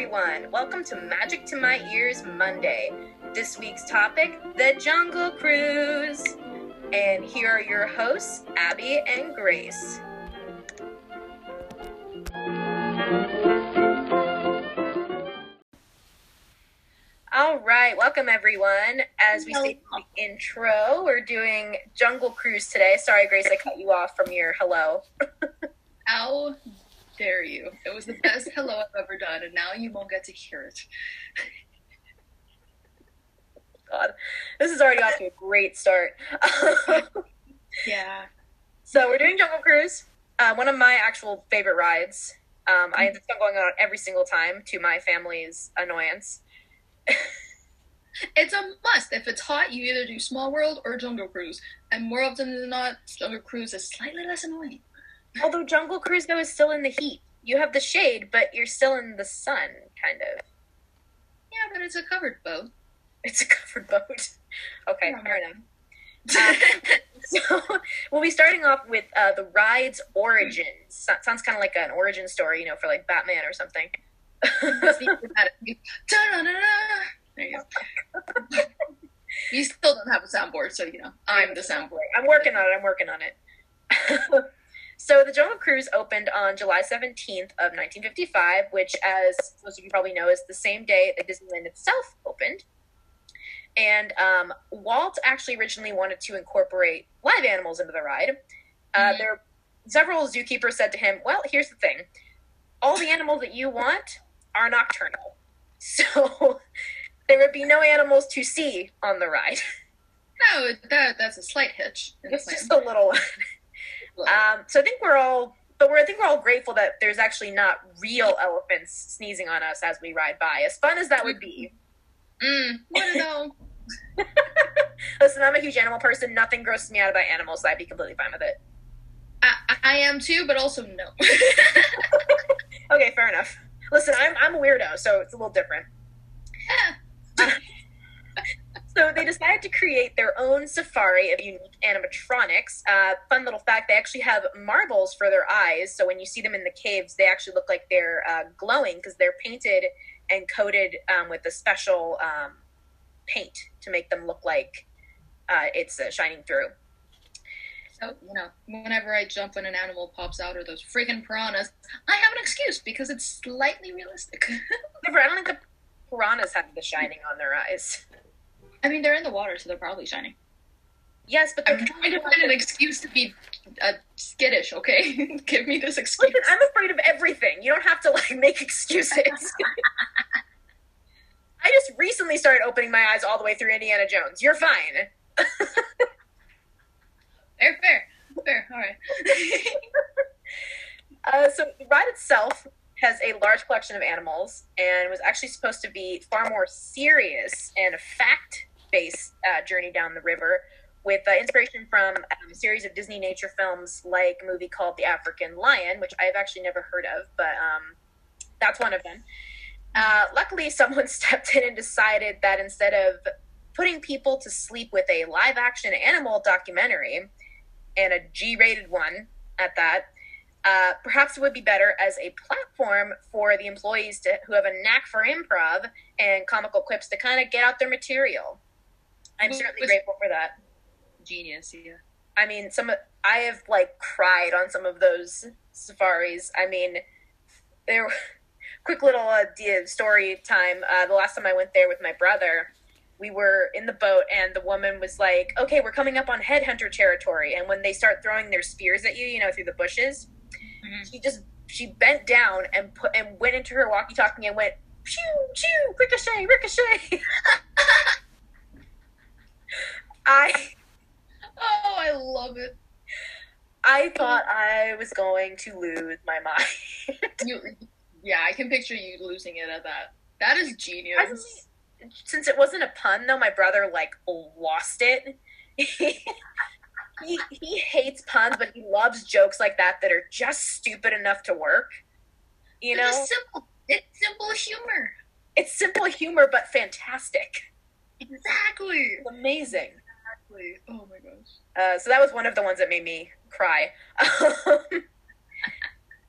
everyone. Welcome to Magic to My Ears Monday. This week's topic the Jungle Cruise. And here are your hosts, Abby and Grace. All right, welcome everyone. As we say in the intro, we're doing Jungle Cruise today. Sorry, Grace, I cut you off from your hello. How dare you? It was the best hello I've ever done, and now you won't get to hear it. God, this is already off to a great start. Yeah. so we're doing Jungle Cruise, uh, one of my actual favorite rides. Um, I insist on going on every single time to my family's annoyance. It's a must. If it's hot, you either do Small World or Jungle Cruise. And more often than not, Jungle Cruise is slightly less annoying. Although Jungle Cruise though is still in the heat. You have the shade, but you're still in the sun, kind of. Yeah, but it's a covered boat. It's a covered boat. Okay, fair enough. So we'll be starting off with uh, the ride's origins. So- sounds kind of like an origin story, you know, for like Batman or something. There you go. you still don't have a soundboard, so you know I'm the soundboard. I'm working on it. I'm working on it. So the Jungle Cruise opened on July 17th of 1955, which, as most of you probably know, is the same day that Disneyland itself opened. And um, Walt actually originally wanted to incorporate live animals into the ride. Uh, Mhm. There, several zookeepers said to him, "Well, here's the thing: all the animals that you want are nocturnal, so there would be no animals to see on the ride. No, that that's a slight hitch. It's just a little." Um, so I think we're all, but we're I think we're all grateful that there's actually not real elephants sneezing on us as we ride by. As fun as that would be. Mm, what no? Listen, I'm a huge animal person. Nothing grosses me out about animals, so I'd be completely fine with it. I, I am too, but also no. Okay, fair enough. Listen, I'm I'm a weirdo, so it's a little different. So they decided to create their own safari of unique animatronics. Uh, fun little fact: they actually have marbles for their eyes, so when you see them in the caves, they actually look like they're uh, glowing because they're painted and coated um, with a special um, paint to make them look like uh, it's uh, shining through. So, you know, whenever I jump when an animal pops out or those freaking piranhas, I have an excuse because it's slightly realistic. I don't think the piranhas have the shining on their eyes. I mean, they're in the water, so they're probably shining. Yes, but they're I'm trying to find an excuse to be uh, skittish, okay? Give me this excuse. Listen, I'm afraid of everything. You don't have to like make excuses. I just recently started opening my eyes all the way through Indiana Jones. You're fine. Fair, fair. Fair, alright. Uh, so the ride itself has a large collection of animals and was actually supposed to be far more serious and a fact-based uh, journey down the river with uh, inspiration from um, a series of Disney nature films like a movie called The African Lion, which I've actually never heard of, but um, that's one of them. Uh, luckily, someone stepped in and decided that instead of putting people to sleep with a live action animal documentary and a G rated one at that, uh, perhaps it would be better as a platform for the employees to, who have a knack for improv and comical quips to kind of get out their material. I'm certainly grateful for that. Genius, yeah. I mean, some I have like cried on some of those safaris. I mean, there. Quick little uh, story time. Uh, the last time I went there with my brother, we were in the boat, and the woman was like, "Okay, we're coming up on headhunter territory." And when they start throwing their spears at you, you know, through the bushes, Mhm. she just she bent down and put and went into her walkie-talkie and went, "Pew, pew, ricochet, ricochet." I Oh, I love it. I thought I was going to lose my mind. You, yeah, I can picture you losing it at that. That is genius. Surprisingly, Since it wasn't a pun, though, my brother like lost it. he he hates puns, but he loves jokes like that that are just stupid enough to work. You know, just simple. It's simple humor. it's simple humor but fantastic. Exactly. It's amazing. Exactly. Oh my gosh. Uh, so that was one of the ones that made me cry.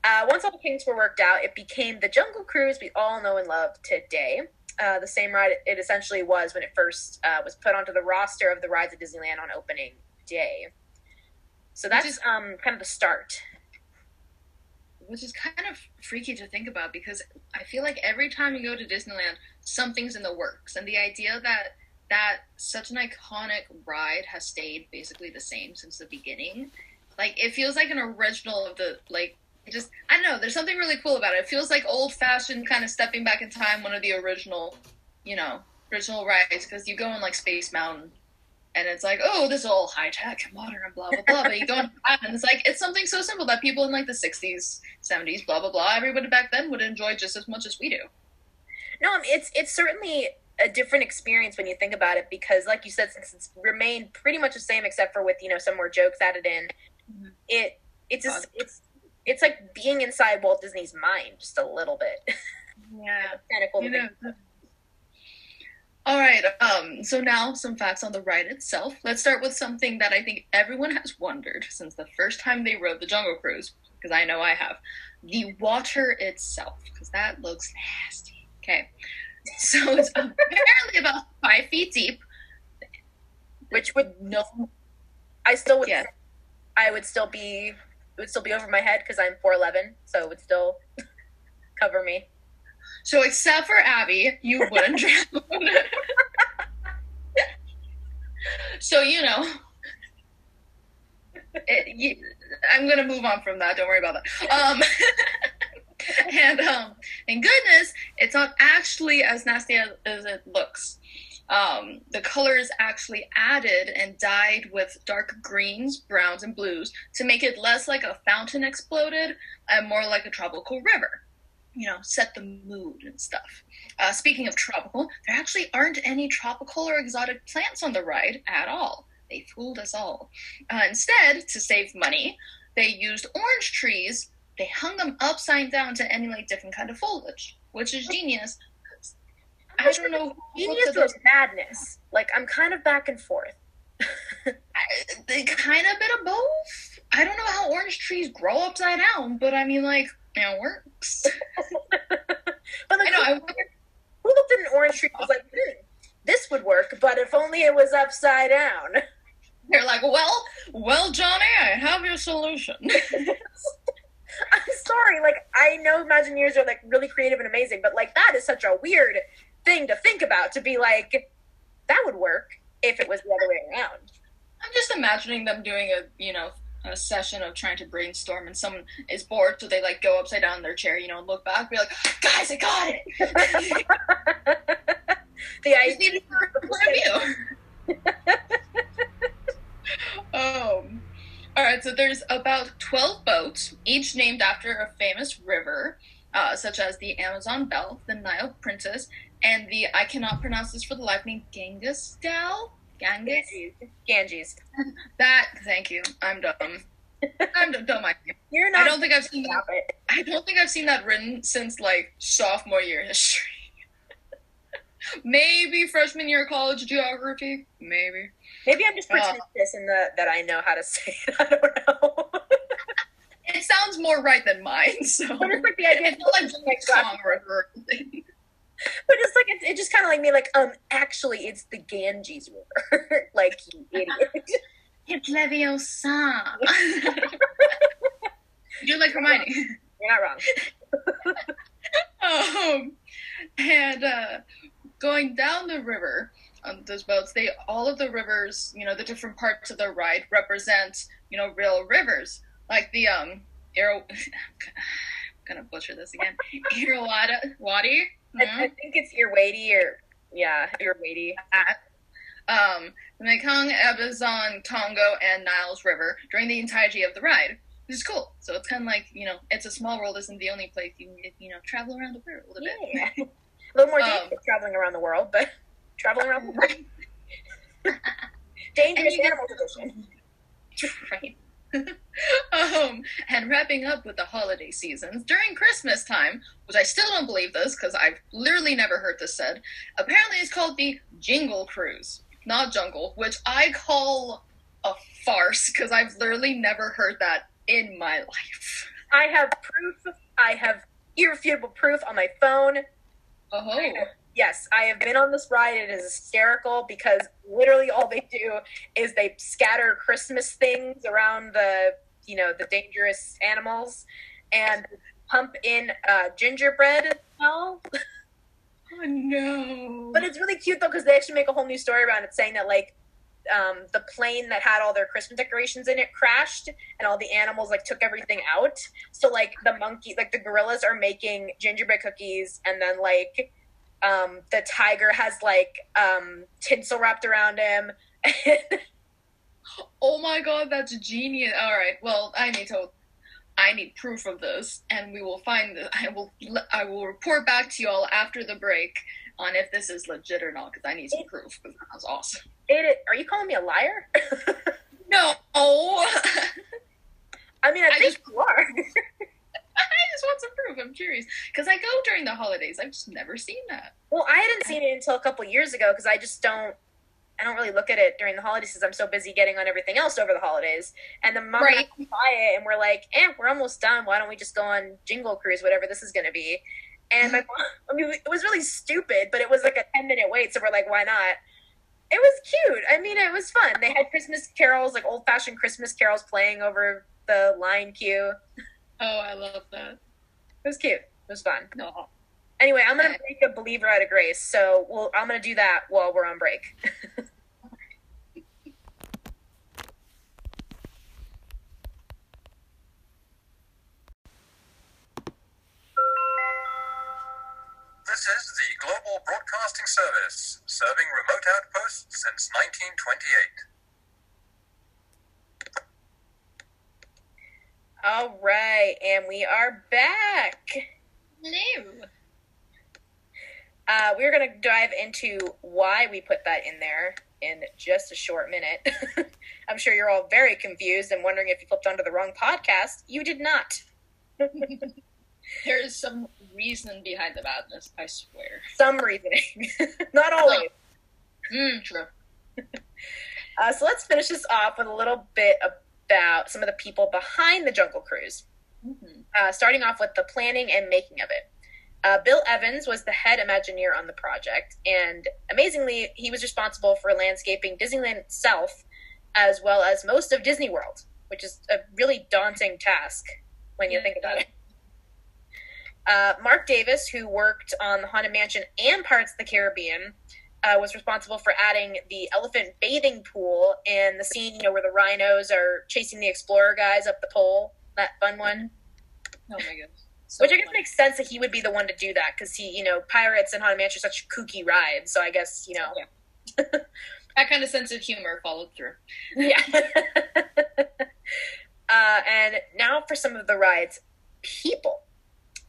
Uh, once all the kinks were worked out, it became the Jungle Cruise we all know and love today. Uh, the same ride it essentially was when it first uh, was put onto the roster of the rides at Disneyland on opening day. So that's is- um, kind of the start. which is kind of freaky to think about because I feel like every time you go to Disneyland, something's in the works, and the idea that that such an iconic ride has stayed basically the same since the beginning, like it feels like an original of the like. It just I don't know. There's something really cool about it. It feels like old fashioned, kind of stepping back in time. One of the original, you know, original rides because you go on like Space Mountain and it's like, oh, this is all high tech and modern and blah blah blah. but you go on and it's like it's something so simple that people in like the '60s, '70s, blah blah blah, everybody back then would enjoy just as much as we do. No, um, it's it's certainly a different experience when you think about it because, like you said, since it's remained pretty much the same except for with you know some more jokes added in, Mhm. it it's just, it's it's like being inside Walt Disney's mind just a little bit. Yeah, kind of cool. you know. All right. Um. So now some facts on the ride itself. Let's start with something that I think everyone has wondered since the first time they rode the Jungle Cruise, because I know I have. The water itself, because that looks nasty. Okay. So it's apparently about five feet deep. Which would No. I still would Yeah. I would still be it would still be over my head because I'm four eleven, so it would still cover me. So except for Abby, you wouldn't drown. so you know, it, you, I'm gonna move on from that. Don't worry about that. Um, and um, goodness, it's not actually as nasty as, as it looks. Um, the color is actually added and dyed with dark greens, browns, and blues to make it less like a fountain exploded and more like a tropical river you know, set the mood and stuff. Uh, speaking of tropical, there actually aren't any tropical or exotic plants on the ride at all. They fooled us all. Uh, instead, to save money, they used orange trees. They hung them upside down to emulate different kind of foliage, which is genius. I don't know. Genius or madness? Like I'm kind of back and forth. I- they kind of bit of both. I don't know how orange trees grow upside down, but I mean, like, it works. But like I know. I who, wonder who looked at an orange tree was like, hmm, this would work, but if only it was upside down. They're like, well, well, Johnny, I have your solution. Sorry, like I know Imagineers are like really creative and amazing, but like that is such a weird thing to think about to be like that would work if it was the other way around. I'm just imagining them doing a, you know, a session of trying to brainstorm, and someone is bored, so they like go upside down in their chair, you know, and look back, and be like, guys, I got it. the I need a review. um, all right, so there's about 12 boats, each named after a famous river, uh, such as the Amazon Belle, the Nile Princess, and the, I cannot pronounce this for the life of me, Genghis Gal? Ganges? Ganges. That, thank you. I'm dumb. I'm dumb. Don't mind me. You're I don't think I've seen that. it. I don't think I've seen that written since like sophomore year history. Maybe freshman year college geography. Maybe. Maybe I'm just Uh. pretentious in the that I know how to say it. I don't know. It sounds more right than mine. So but it's like the idea it's not like song river. or anything. But it's like it's, it just kind of like me, like um, actually, it's the Ganges River. like you idiot. It's Leviosa. You're like Hermione. You're not wrong. um, and uh, going down the river on those boats, they all of the rivers, you know, the different parts of the ride represent, you know, real rivers. Like the um, Iro- I'm gonna butcher this again. Irrawaddy, Wadi. I, I think it's Irwady or yeah, Irwady. um, the Mekong, Amazon, Congo, and Niles River during the entirety of the ride, which is cool. So it's kind of like you know, it's a small world isn't the only place you can you know travel around the world a bit. Yeah. a little more Um, traveling around the world, but traveling around the world. Dangerous And you get- animals edition. right. um, and wrapping up with the holiday seasons during Christmas time, which I still don't believe this because I've literally never heard this said. Apparently, it's called the Jingle Cruise, not Jungle, which I call a farce because I've literally never heard that in my life. I have proof. I have irrefutable proof on my phone. Oh, Yes, I have been on this ride. It is hysterical because literally all they do is they scatter Christmas things around the, you know, the dangerous animals, and pump in uh, gingerbread smell. oh no! But it's really cute though because they actually make a whole new story around it, saying that like um, the plane that had all their Christmas decorations in it crashed, and all the animals like took everything out. So like the monkey, like the gorillas are making gingerbread cookies, and then like um, the tiger has like um, tinsel wrapped around him. oh my god, that's genius! All right, well, I need to. I need proof of this, and we will find. The, I will. I will report back to y'all after the break on if this is legit or not, because I need some proof. Because that was awesome. it, are you calling me a liar? No. Oh. I mean, I, I think just- you are. I just want some proof. I'm curious because I go during the holidays. I've just never seen that. Well, I hadn't seen it until a couple years ago because I just don't. I don't really look at it during the holidays because I'm so busy getting on everything else over the holidays. And the mom Right. and I buy it, and we're like, "Eh, we're almost done. Why don't we just go on Jingle Cruise, whatever this is going to be?" And my mom, I mean, it was really stupid, but it was like a ten minute wait, so we're like, "Why not?" It was cute. I mean, it was fun. They had Christmas carols, like old fashioned Christmas carols, playing over the line queue. Oh, I love that. It was cute. It was fun. No. Anyway, I'm gonna break a believer out of grace, so we'll, I'm gonna do that while we're on break. This is the Global Broadcasting Service, serving remote outposts since 1928. All right, and we are back. Hello. Uh, we're gonna dive into why we put that in there in just a short minute. I'm sure you're all very confused and wondering if you flipped onto the wrong podcast. You did not. There is some reason behind the madness. I swear. Some reasoning, not always. Mm, true. Uh, so let's finish this off with a little bit about some of the people behind the Jungle Cruise. Mhm. uh, starting off with the planning and making of it. Uh, Bill Evans was the head Imagineer on the project, and amazingly, he was responsible for landscaping Disneyland itself, as well as most of Disney World, which is a really daunting task when you Yeah. think about it. Uh, Marc Davis, who worked on the Haunted Mansion and Pirates of the Caribbean, uh, was responsible for adding the elephant bathing pool and the scene, you know, where the rhinos are chasing the explorer guys up the pole. That fun one. Oh my goodness. So Which I guess funny. makes sense that he would be the one to do that because he, you know, Pirates and Haunted Mansion are such kooky rides. So I guess, you know, that kind of sense of humor followed through. yeah. uh, and now for some of the rides, people.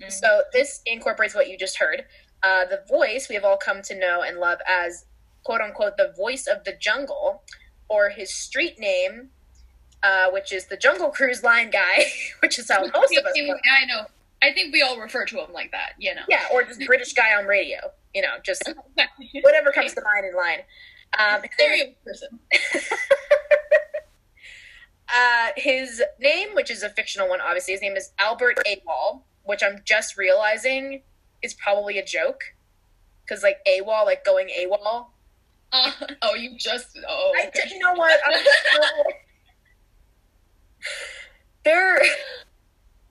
Mhm. So this incorporates what you just heard. Uh, the voice we have all come to know and love as quote unquote the voice of the jungle, or his street name, uh, which is the Jungle Cruise Line guy, which is how most of us. know. I know. I think we all refer to him like that. You know. Yeah, or just British guy on radio. You know, just whatever comes to mind in line. Um, Stereo person. uh, his name, which is a fictional one, obviously, his name is Albert Awol, which I'm just realizing is probably a joke. Because, like, AWOL, like going AWOL. Uh, oh, you just. Oh. I, okay. you know what? I'm They're.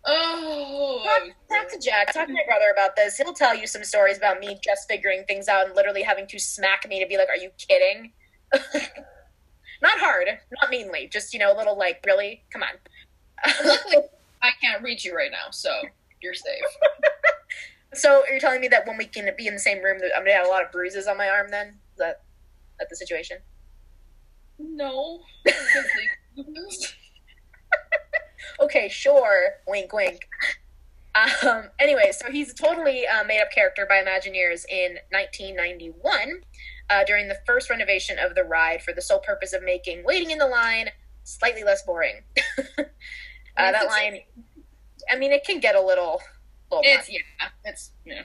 Oh. Talk, talk to Jack. Talk to my brother about this. He'll tell you some stories about me just figuring things out and literally having to smack me to be like, "Are you kidding?" not hard, not meanly, just you know, a little like, "Really? Come on." Luckily, I can't reach you right now, so you're safe. so, you're you telling me that when we can be in the same room, I'm gonna have a lot of bruises on my arm? Then is that that the situation? No. Okay, sure. Wink, wink. Um, anyway, so he's a totally uh, made up character by Imagineers in 1991 uh, during the first renovation of the ride for the sole purpose of making waiting in the line slightly less boring. uh, that line, I mean, it can get a little. little it's much. yeah. It's yeah.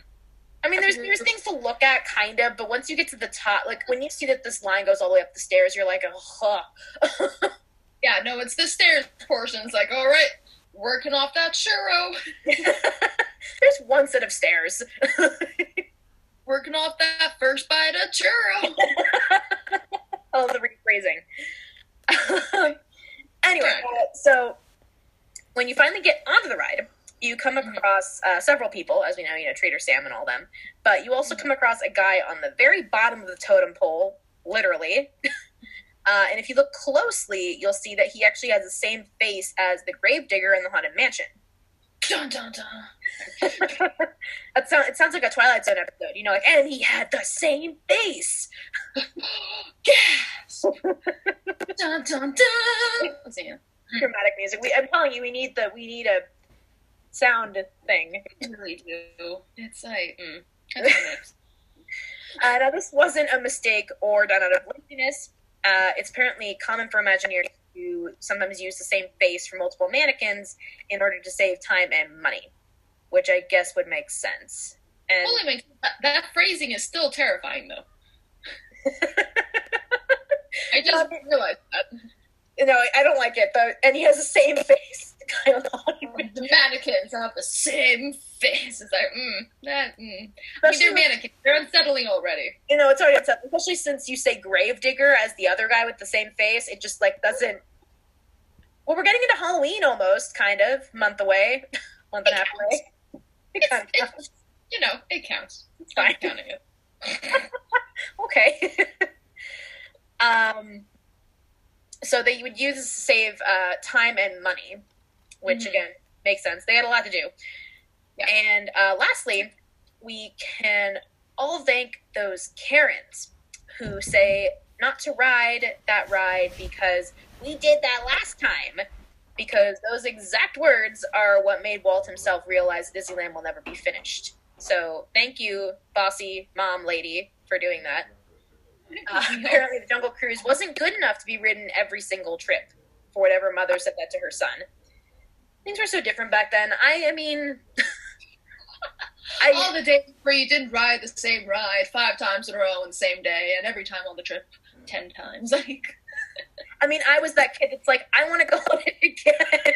I mean, there's there's things to look at, kind of, but once you get to the top, like when you see that this line goes all the way up the stairs, you're like, oh, huh. Yeah, no, it's the stairs portion. It's like, all right, working off that churro, There's one set of stairs. working off that first bite of churro. oh, the rephrasing. anyway, uh, so when you finally get onto the ride, you come Mhm. across uh, several people, as we know, you know, Trader Sam and all them. But you also come across a guy on the very bottom of the totem pole, literally. uh, and if you look closely, you'll see that he actually has the same face as the gravedigger in the haunted mansion. Dun dun dun. that sound, it sounds like a Twilight Zone episode, you know, like, and he had the same face. Gas. dun dun dun. Dramatic music. We, I'm telling you, we need the we need a sound thing. I really do. It's like, mm. Uh, now, this wasn't a mistake or done out of laziness. Uh, it's apparently common for Imagineers to sometimes use the same face for multiple mannequins in order to save time and money, which I guess would make sense. And Only makes that, that phrasing is still terrifying though. I just realized that. No, I don't like it. But and he has the same face. The the haunted mansion. The mannequins have the same face. It's like, mm, that, mm. I mean, they're mannequins. They're unsettling already. you know, it's already upset, especially since you say Gravedigger as the other guy with the same face. It just like doesn't. Well, we're getting into Halloween almost, kind of month away, month and a half away. It It's, kind of it's, you know, it counts. It's fine counting it. okay. um, so they would use to save uh, time and money, which Mhm. again makes sense. They had a lot to do. Yeah. And uh, lastly, we can all thank those Karens who say not to ride that ride because we did that last time. Because those exact words are what made Walt himself realize Disneyland will never be finished. So thank you, bossy mom lady, for doing that. Uh, apparently, the Jungle Cruise wasn't good enough to be ridden every single trip. For whatever mother said that to her son. Things were so different back then. I, I mean, All I the days where you didn't ride the same ride five times in a row on the same day, and every time on the trip ten times. Like I mean, I was that kid that's like, I want to go on it again,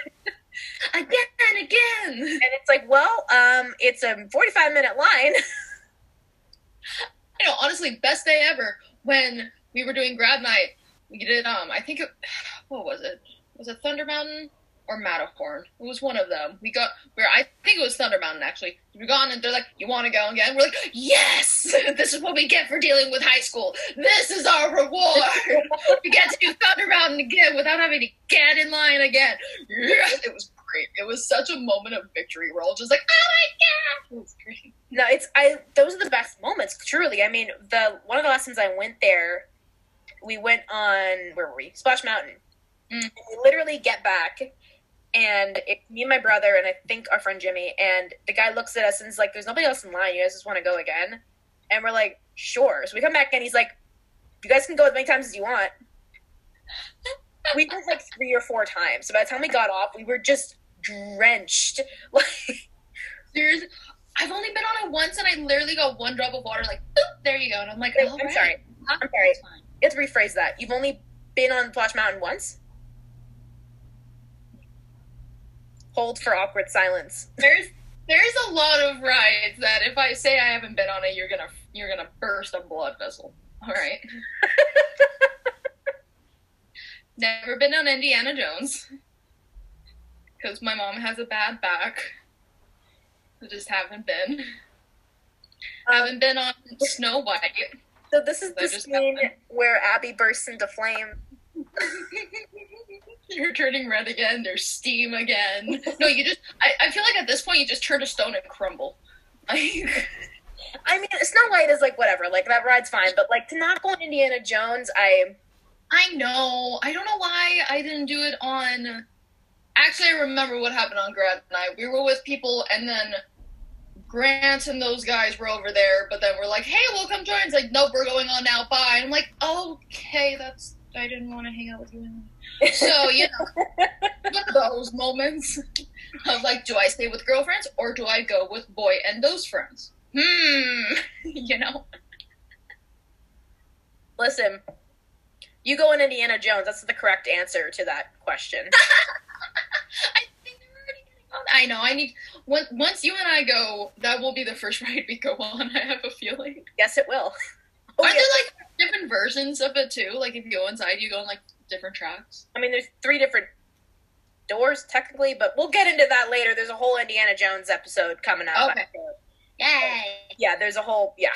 again and again. and it's like, well, um, it's a forty-five minute line. You know, honestly, best day ever when we were doing grad night. We did um, I think it, what was it? Was it Thunder Mountain or Matterhorn? It was one of them. We got where I think it was Thunder Mountain actually. We gone and they're like, "You want to go again?" We're like, "Yes! This is what we get for dealing with high school. This is our reward. we get to do Thunder Mountain again without having to get in line again." Yes! It was great. It was such a moment of victory. We're all just like, "Oh my god!" It was great. No, it's I. Those are the best moments. Truly, I mean, the one of the lessons I went there, we went on where were we? Splash Mountain. Mm. We literally get back, and it's me and my brother, and I think our friend Jimmy, and the guy looks at us and is like, "There's nobody else in line. You guys just want to go again?" And we're like, "Sure." So we come back and he's like, "You guys can go as many times as you want." we did like three or four times. So by the time we got off, we were just drenched. Like. there's, I've only been on it once, and I literally got one drop of water. Like, boop, there you go, and I'm like, Wait, I'm right, sorry. I'm sorry. that's fine." You have to rephrase that. You've only been on Splash Mountain once? Hold for awkward silence. There's there's a lot of rides that if I say I haven't been on it, you're gonna you're gonna burst a blood vessel. All right. Never been on Indiana Jones because my mom has a bad back. I just haven't been. Um, haven't been on Snow White. so this is the scene where Abby bursts into flame. You're turning red again. There's steam again. No, you just. I, I feel like at this point you just turn to stone and crumble. Like, I mean, Snow White is like whatever, like that ride's fine, but like to not go on Indiana Jones, I I know. I don't know why I didn't do it on. Actually, I remember what happened on grad night. We were with people, and then Grant and those guys were over there. But then we're like, "Hey, we'll come join." It's like, "Nope, we're going on now. Bye." And I'm like, "Okay, that's." I didn't want to hang out with you anyway. So you know, those moments of like, do I stay with girlfriends or do I go with boy and those friends? Hmm. you know. listen. You go in Indiana Jones. That's the correct answer to that question. I think they're already I know. I need once once you and I go, that will be the first ride we go on. I have a feeling. Yes, it will. Oh, Aren't yeah. there like different versions of it too? Like if you go inside, you go on like different tracks. I mean, there's three different doors technically, but we'll get into that later. There's a whole Indiana Jones episode coming up. Okay. Yay! Yeah, there's a whole yeah.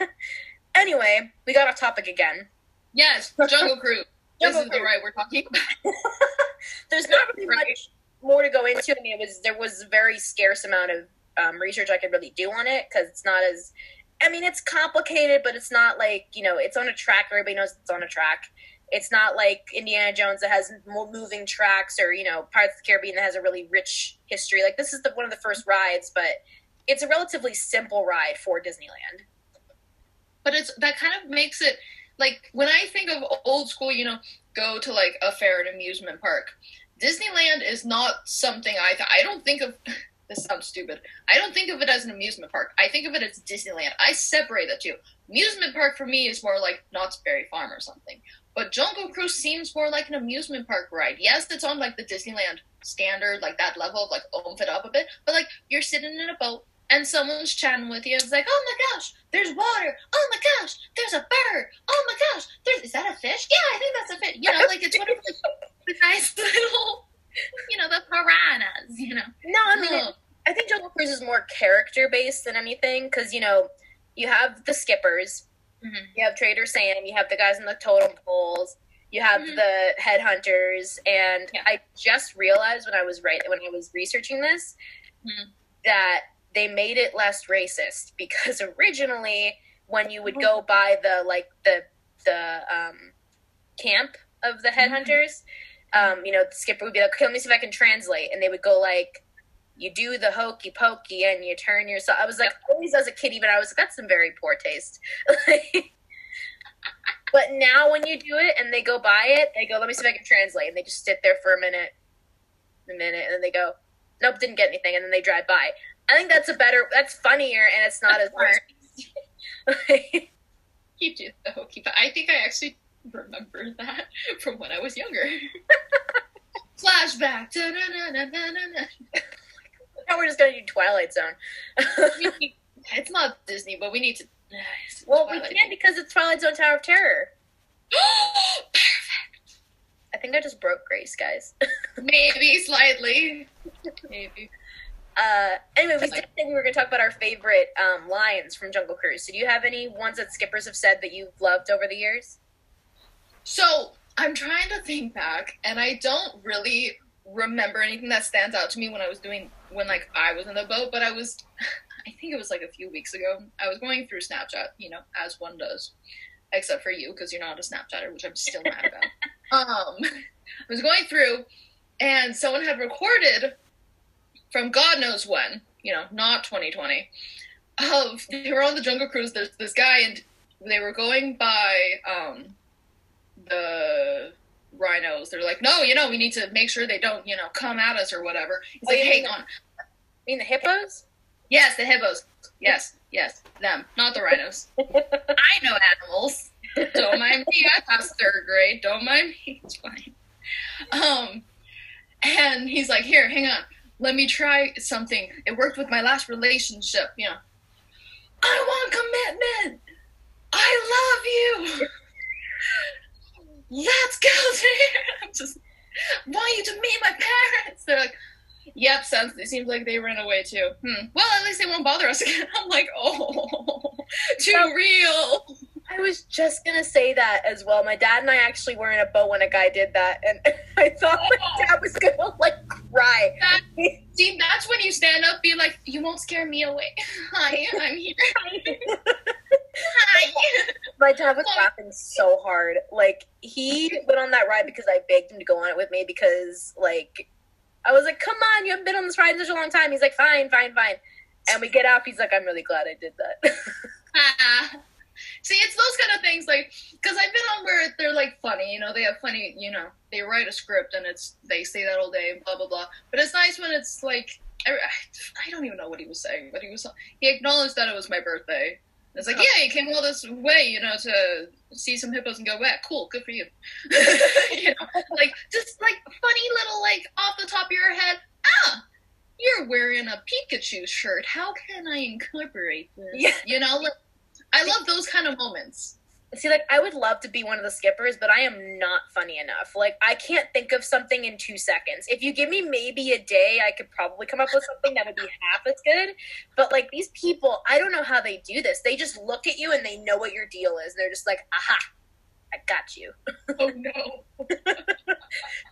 anyway, we got off topic again. Yes, Jungle Cruise. This is the ride we're talking about. There's not really Right. much more to go into. I mean, it was there was a very scarce amount of um, research I could really do on it because it's not as. I mean, it's complicated, but it's not like you know, it's on a track. Everybody knows it's on a track. It's not like Indiana Jones that has moving tracks, or you know, Pirates of the Caribbean that has a really rich history. Like this is the, one of the first rides, but it's a relatively simple ride for Disneyland. but it's that kind of makes it like when I think of old school, you know, go to like a fair and amusement park. Disneyland is not something I th- I don't think of. This sounds stupid. I don't think of it as an amusement park. I think of it as Disneyland. I separate the two. Amusement park for me is more like Knott's Berry Farm or something. But Jungle Cruise seems more like an amusement park ride. Yes, it's on like the Disneyland standard, like that level of like oomph it up a bit. But like you're sitting in a boat and someone's chatting with you. It's like, oh my gosh, there's water. Oh my gosh, there's a bird. Oh my gosh, there's is that a fish? Yeah, I think that's a fish. You know, like it's one of the, nice little, you know, the piranhas. You know, No, I mean, Oh. I think Jungle Cruise is more character based than anything because you know you have the skippers, Mhm. you have Trader Sam, you have the guys in the totem poles, you have Mhm. the headhunters, and Yeah. I just realized when I was right when I was researching this Mhm. that they made it less racist because originally when you would go by the like the the um, camp of the headhunters, um, you know, the skipper would be like, okay, let me see if I can translate. And they would go like, you do the hokey pokey and you turn yourself. I was like, always as a kid, even I was like, that's some very poor taste. but now when you do it and they go by it, they go, let me see if I can translate. And they just sit there for a minute, a minute, and then they go, nope, didn't get anything. And then they drive by. I think that's a better, that's funnier and it's not as Smart. you do the hokey. But I think I actually remember that from when I was younger. Flashback. Now we're just going to do Twilight Zone. It's not Disney, but we need to. well, we can't because it's Twilight Zone Tower of Terror. Perfect. I think I just broke Grace, guys. Maybe slightly. Maybe. Uh, anyway, we did we were going to talk about our favorite um, lines from Jungle Cruise. So, do you have any ones that skippers have said that you've loved over the years? So I'm trying to think back, and I don't really remember anything that stands out to me when I was doing when like I was in the boat. But I was, I think it was like a few weeks ago. I was going through Snapchat, you know, as one does, except for you because you're not a Snapchatter, which I'm still mad about. Um, I was going through, and someone had recorded from God knows when, you know, not 2020. Of they were on the Jungle Cruise. There's this guy, and they were going by um, the rhinos. They're like, no, you know, we need to make sure they don't, you know, come at us or whatever. He's Oh, like, hang on. I mean, the hippos? Yes, the hippos. Yes, yes, them, not the rhinos. I know animals. Don't mind me. I passed third grade. Don't mind me. It's fine. Um, and he's like, here, hang on. Let me try something. It worked with my last relationship. You know, I want commitment. I love you. Let's go there. I'm just want you to meet my parents. They're like, Yep, sounds. It seems like they ran away too. Hmm. Well, at least they won't bother us again. I'm like, oh, too real. I was just going to say that as well. My dad and I actually were in a boat when a guy did that, and I thought my dad was going to, like, cry. That, see, that's when you stand up, be like, you won't scare me away. Hi, I'm here. Hi. My dad was laughing so hard. Like he went on that ride because I begged him to go on it with me because like I was like, "Come on, you haven't been on this ride in such a long time." He's like, "Fine, fine, fine." And we get off. He's like, "I'm really glad I did that." Ah. See, it's those kind of things, like, because I've been on where they're like funny, you know, they have funny, you know, they write a script and it's they say that all day, and blah blah blah. But it's nice when it's like, I, I don't even know what he was saying, but he was he acknowledged that it was my birthday. It's like, yeah, you came all this way, you know, to see some hippos and go back. Cool, good for you. you know, like just like funny little like off the top of your head, ah, you're wearing a Pikachu shirt. How can I incorporate this? Yeah. You know, like, I love those kind of moments. See, like, I would love to be one of the skippers, but I am not funny enough. Like, I can't think of something in two seconds. If you give me maybe a day, I could probably come up with something that would be half as good. But, like, these people, I don't know how they do this. They just look at you and they know what your deal is. They're just like, aha, I got you. Oh no.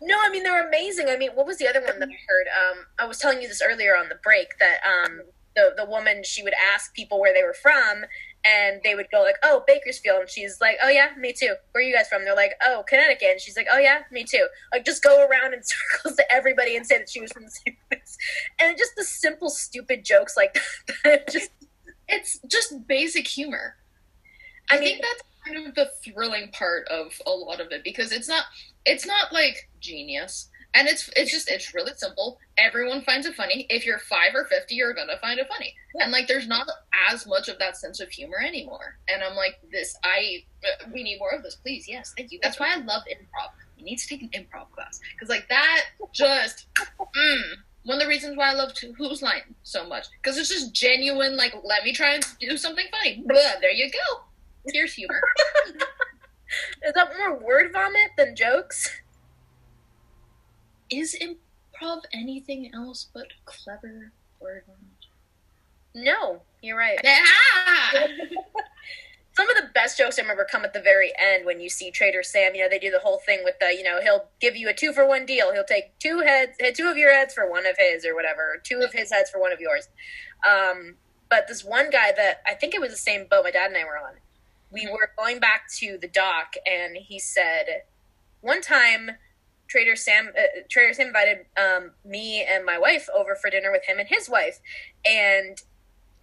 No, I mean, they're amazing. I mean, what was the other one that I heard? Um, I was telling you this earlier on the break that um, the, the woman, she would ask people where they were from, and they would go like, "Oh, Bakersfield," and she's like, "Oh yeah, me too." Where are you guys from? They're like, "Oh, Connecticut," and she's like, "Oh yeah, me too." Like just go around in circles to everybody and say that she was from the same place, and just the simple, stupid jokes like that. Just, It's just basic humor. I I, mean- think that's kind of the thrilling part of a lot of it because it's not it's not like genius. And it's it's just it's really simple. Everyone finds it funny. If you're five or fifty, you're gonna find it funny. And like, there's not as much of that sense of humor anymore. And I'm like, this I we need more of this, please. Yes, thank you. That's why I love improv. You need to take an improv class because like that just mm, one of the reasons why I love to, Whose Line so much because it's just genuine. Like, let me try and do something funny. Blah, there you go. Here's humor. is that more word vomit than jokes? Is improv anything else but clever word? No, you're right. Ah! Some of the best jokes I remember come at the very end when you see Trader Sam. You know, they do the whole thing with the, you know, he'll give you a two for one deal. He'll take two heads, two of your heads for one of his, or whatever, or two of his heads for one of yours. Um, but this one guy that I think it was the same boat my dad and I were on. We were going back to the dock, and he said, one time Trader Sam, uh, Trader Sam invited um, me and my wife over for dinner with him and his wife, and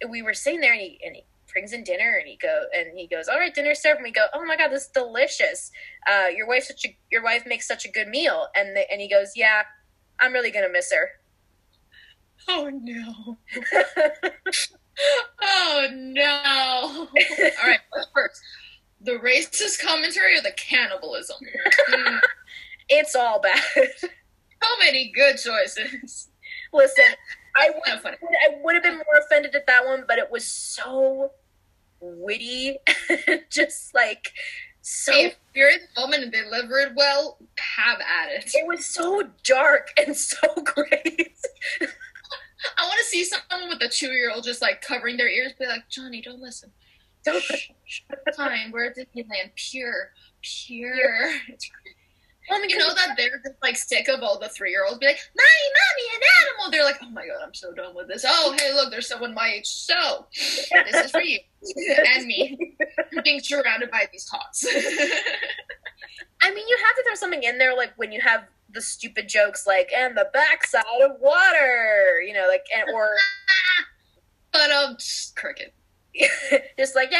we were sitting there, and he and he brings in dinner, and he go and he goes, "All right, dinner's served." And we go, "Oh my god, this is delicious! Uh, your wife such a your wife makes such a good meal." And the, and he goes, "Yeah, I'm really gonna miss her." Oh no. Oh no. All right, what's first? The racist commentary or the cannibalism? Hmm, it's all bad. so many good choices. Listen, I would, funny. I would have been more offended at that one, but it was so witty, just like so. If you're in the moment and deliver it well, have at it. It was so dark and so great. I want to see someone with a two-year-old just like covering their ears, be like, Johnny, don't listen. Don't- Fine, we're at Disneyland. Pure, pure. It's Well, I mean, You know that they're just like sick of all the three year olds be like, Mommy, Mommy, an animal. They're like, oh my god, I'm so done with this. Oh, hey, look, there's someone my age. So, this is for you and me being surrounded by these tots. I mean, you have to throw something in there, like when you have the stupid jokes, like "and the backside of water," you know, like and or but, um, just cricket. just like "yay."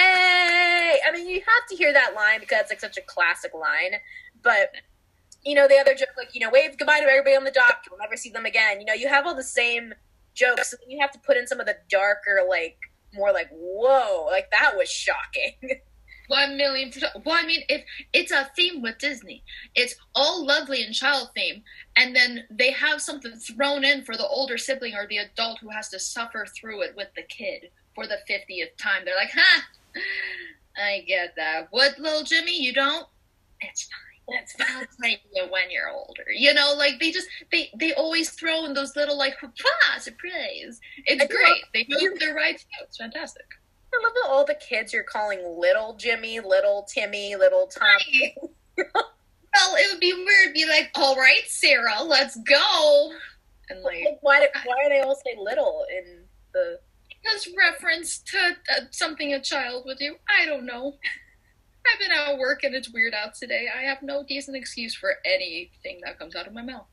I mean, you have to hear that line because it's like such a classic line. But you know, the other joke, like you know, wave goodbye to everybody on the dock. You'll never see them again. You know, you have all the same jokes, you have to put in some of the darker, like more like whoa, like that was shocking. One million. Well, I mean, if it's a theme with Disney, it's all lovely and child theme, and then they have something thrown in for the older sibling or the adult who has to suffer through it with the kid for the fiftieth time. They're like, "Huh, I get that. What, little Jimmy? You don't? It's fine. That's you when you're older. You know, like they just they they always throw in those little like "Papa, surprise. It's I do great. They know their right too. It's fantastic. I love that all the kids you're calling little Jimmy, little Timmy, little Tommy. Well, it would be weird. Be like, all right, Sarah, let's go. And like, Like, why, why are they all say little in the? has reference to uh, something a child would do. I don't know. I've been out work and it's weird out today. I have no decent excuse for anything that comes out of my mouth.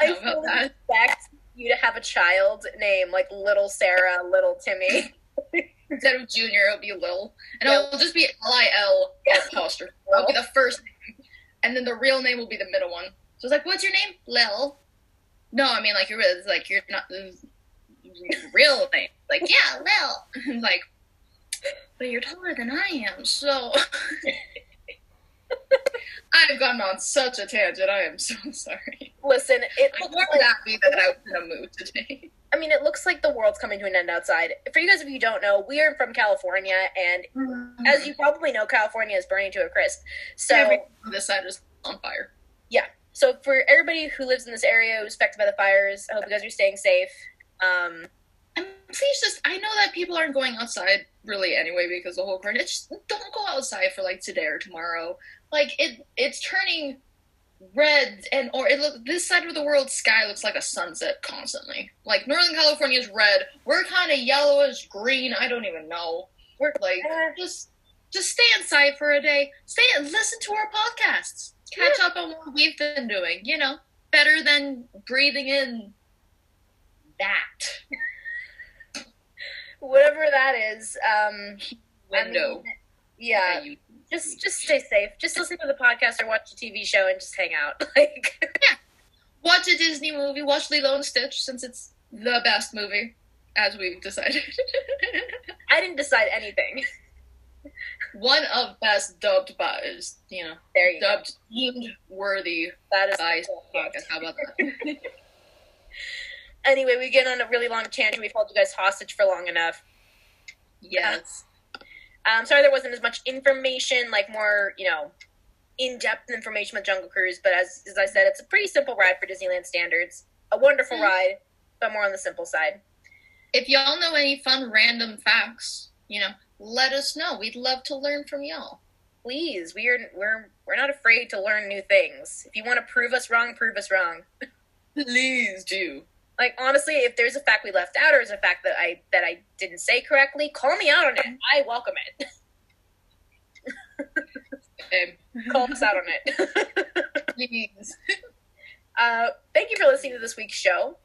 I fully that? expect you to have a child name like Little Sarah, Little Timmy. Instead of Junior, it'll be Lil. And it'll just be L I L apostrophe. That'll be the first name. And then the real name will be the middle one. So it's like, what's your name? Lil. No, I mean, like, you're it's like, you're not real name. Like, yeah, Lil. Like, but you're taller than I am, so. I've gone on such a tangent. I am so sorry. Listen, it looks more like, happy that I was in a mood today. I mean, it looks like the world's coming to an end outside. For you guys, if you don't know, we are from California, and as you probably know, California is burning to a crisp. So, Everything on this side is on fire. Yeah. So for everybody who lives in this area who's affected by the fires, I hope you guys are staying safe. Um, And please just, I know that people aren't going outside really anyway because the whole quarantine. Just don't go outside for like today or tomorrow. Like it, it's turning red and or it look this side of the world sky looks like a sunset constantly. Like Northern California is red. We're kind of yellowish green. I don't even know. We're like just just stay inside for a day. Stay and listen to our podcasts. Catch up on what we've been doing. You know, better than breathing in that whatever that is, um, I window. mean, yeah, that you- just just stay safe. Just listen to the podcast or watch a TV show and just hang out. Like, yeah. watch a Disney movie. Watch Lilo and Stitch since it's the best movie, as we've decided. I didn't decide anything. One of best dubbed by is you know There you go. dubbed deemed worthy That is by podcast. How about that? Anyway, we get on a really long tangent. We've held you guys hostage for long enough. yes. Um, sorry there wasn't as much information, like more, you know, in-depth information with Jungle Cruise. But as as I said, it's a pretty simple ride for Disneyland standards. A wonderful Mhm. ride, but more on the simple side. If y'all know any fun random facts, you know, let us know. We'd love to learn from y'all. Please, we are we're we're not afraid to learn new things. If you want to prove us wrong, prove us wrong. Please do. Like honestly, if there's a fact we left out or is a fact that I that I didn't say correctly, call me out on it. I welcome it. Call us out on it. please. uh, thank you for listening to this week's show.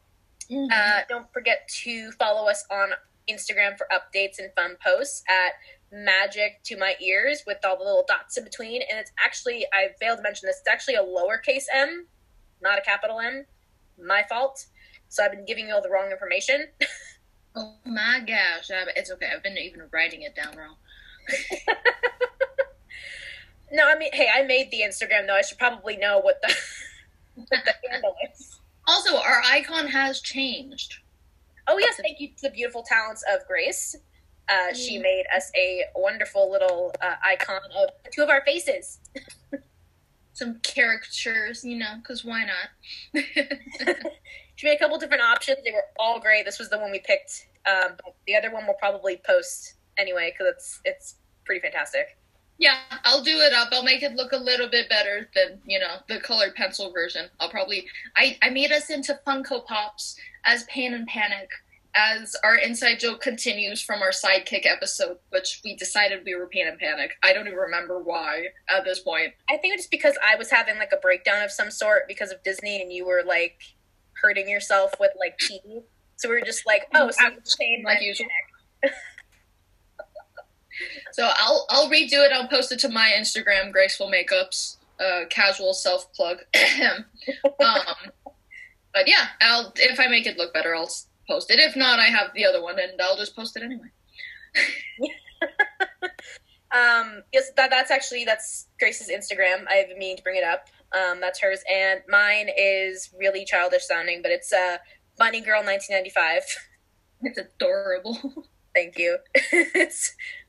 Mm-hmm. Uh, don't forget to follow us on Instagram for updates and fun posts at magic to my ears with all the little dots in between. And it's actually, I failed to mention this, it's actually a lowercase m, not a capital M. My fault. So I've been giving you all the wrong information. oh my gosh, I, it's okay. I've been even writing it down wrong. no, I mean, hey, I made the Instagram though. I should probably know what the, what the handle is. Also, our icon has changed. Oh, yes, thank you to the beautiful talents of Grace. Uh, She Mm. made us a wonderful little uh, icon of two of our faces. Some caricatures, you know, because why not? She made a couple different options. They were all great. This was the one we picked. Um, the other one we'll probably post anyway because it's it's pretty fantastic. yeah, I'll do it up. I'll make it look a little bit better than, you know, the colored pencil version. I'll probably. I, I made us into Funko Pops as Pain and Panic as our inside joke continues from our sidekick episode, which we decided we were Pain and Panic. I don't even remember why at this point. I think it's just because I was having like a breakdown of some sort because of Disney, and you were like hurting yourself with like tea. So we were just like, oh, so same like usual. So I'll I'll redo it. I'll post it to my Instagram, Graceful Makeups, uh, casual self plug. um, but yeah, I'll if I make it look better, I'll post it. If not, I have the other one, and I'll just post it anyway. Um, yes, that that's actually that's Grace's Instagram. I've been meaning to bring it up. Um, that's hers, and mine is really childish sounding, but it's uh, Bunny Girl 1995. It's adorable. Thank you. it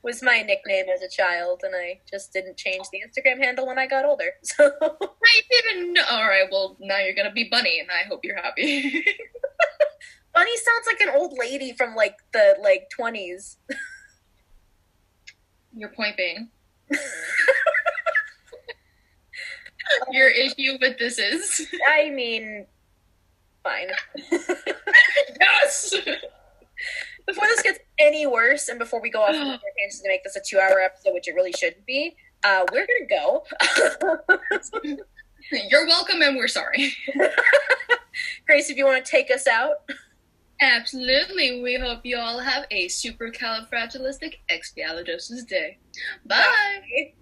was my nickname as a child, and I just didn't change the Instagram handle when I got older. So I didn't know. All right, well now you're gonna be Bunny, and I hope you're happy. Bunny sounds like an old lady from like the like 20s. Your point being, your issue with this is I mean, fine. yes. before this gets any worse, and before we go off on to make this a two-hour episode, which it really shouldn't be, uh, we're gonna go. You're welcome, and we're sorry. Grace, if you want to take us out. Absolutely. We hope you all have a supercalifragilistic expialidocious day. Bye. Bye.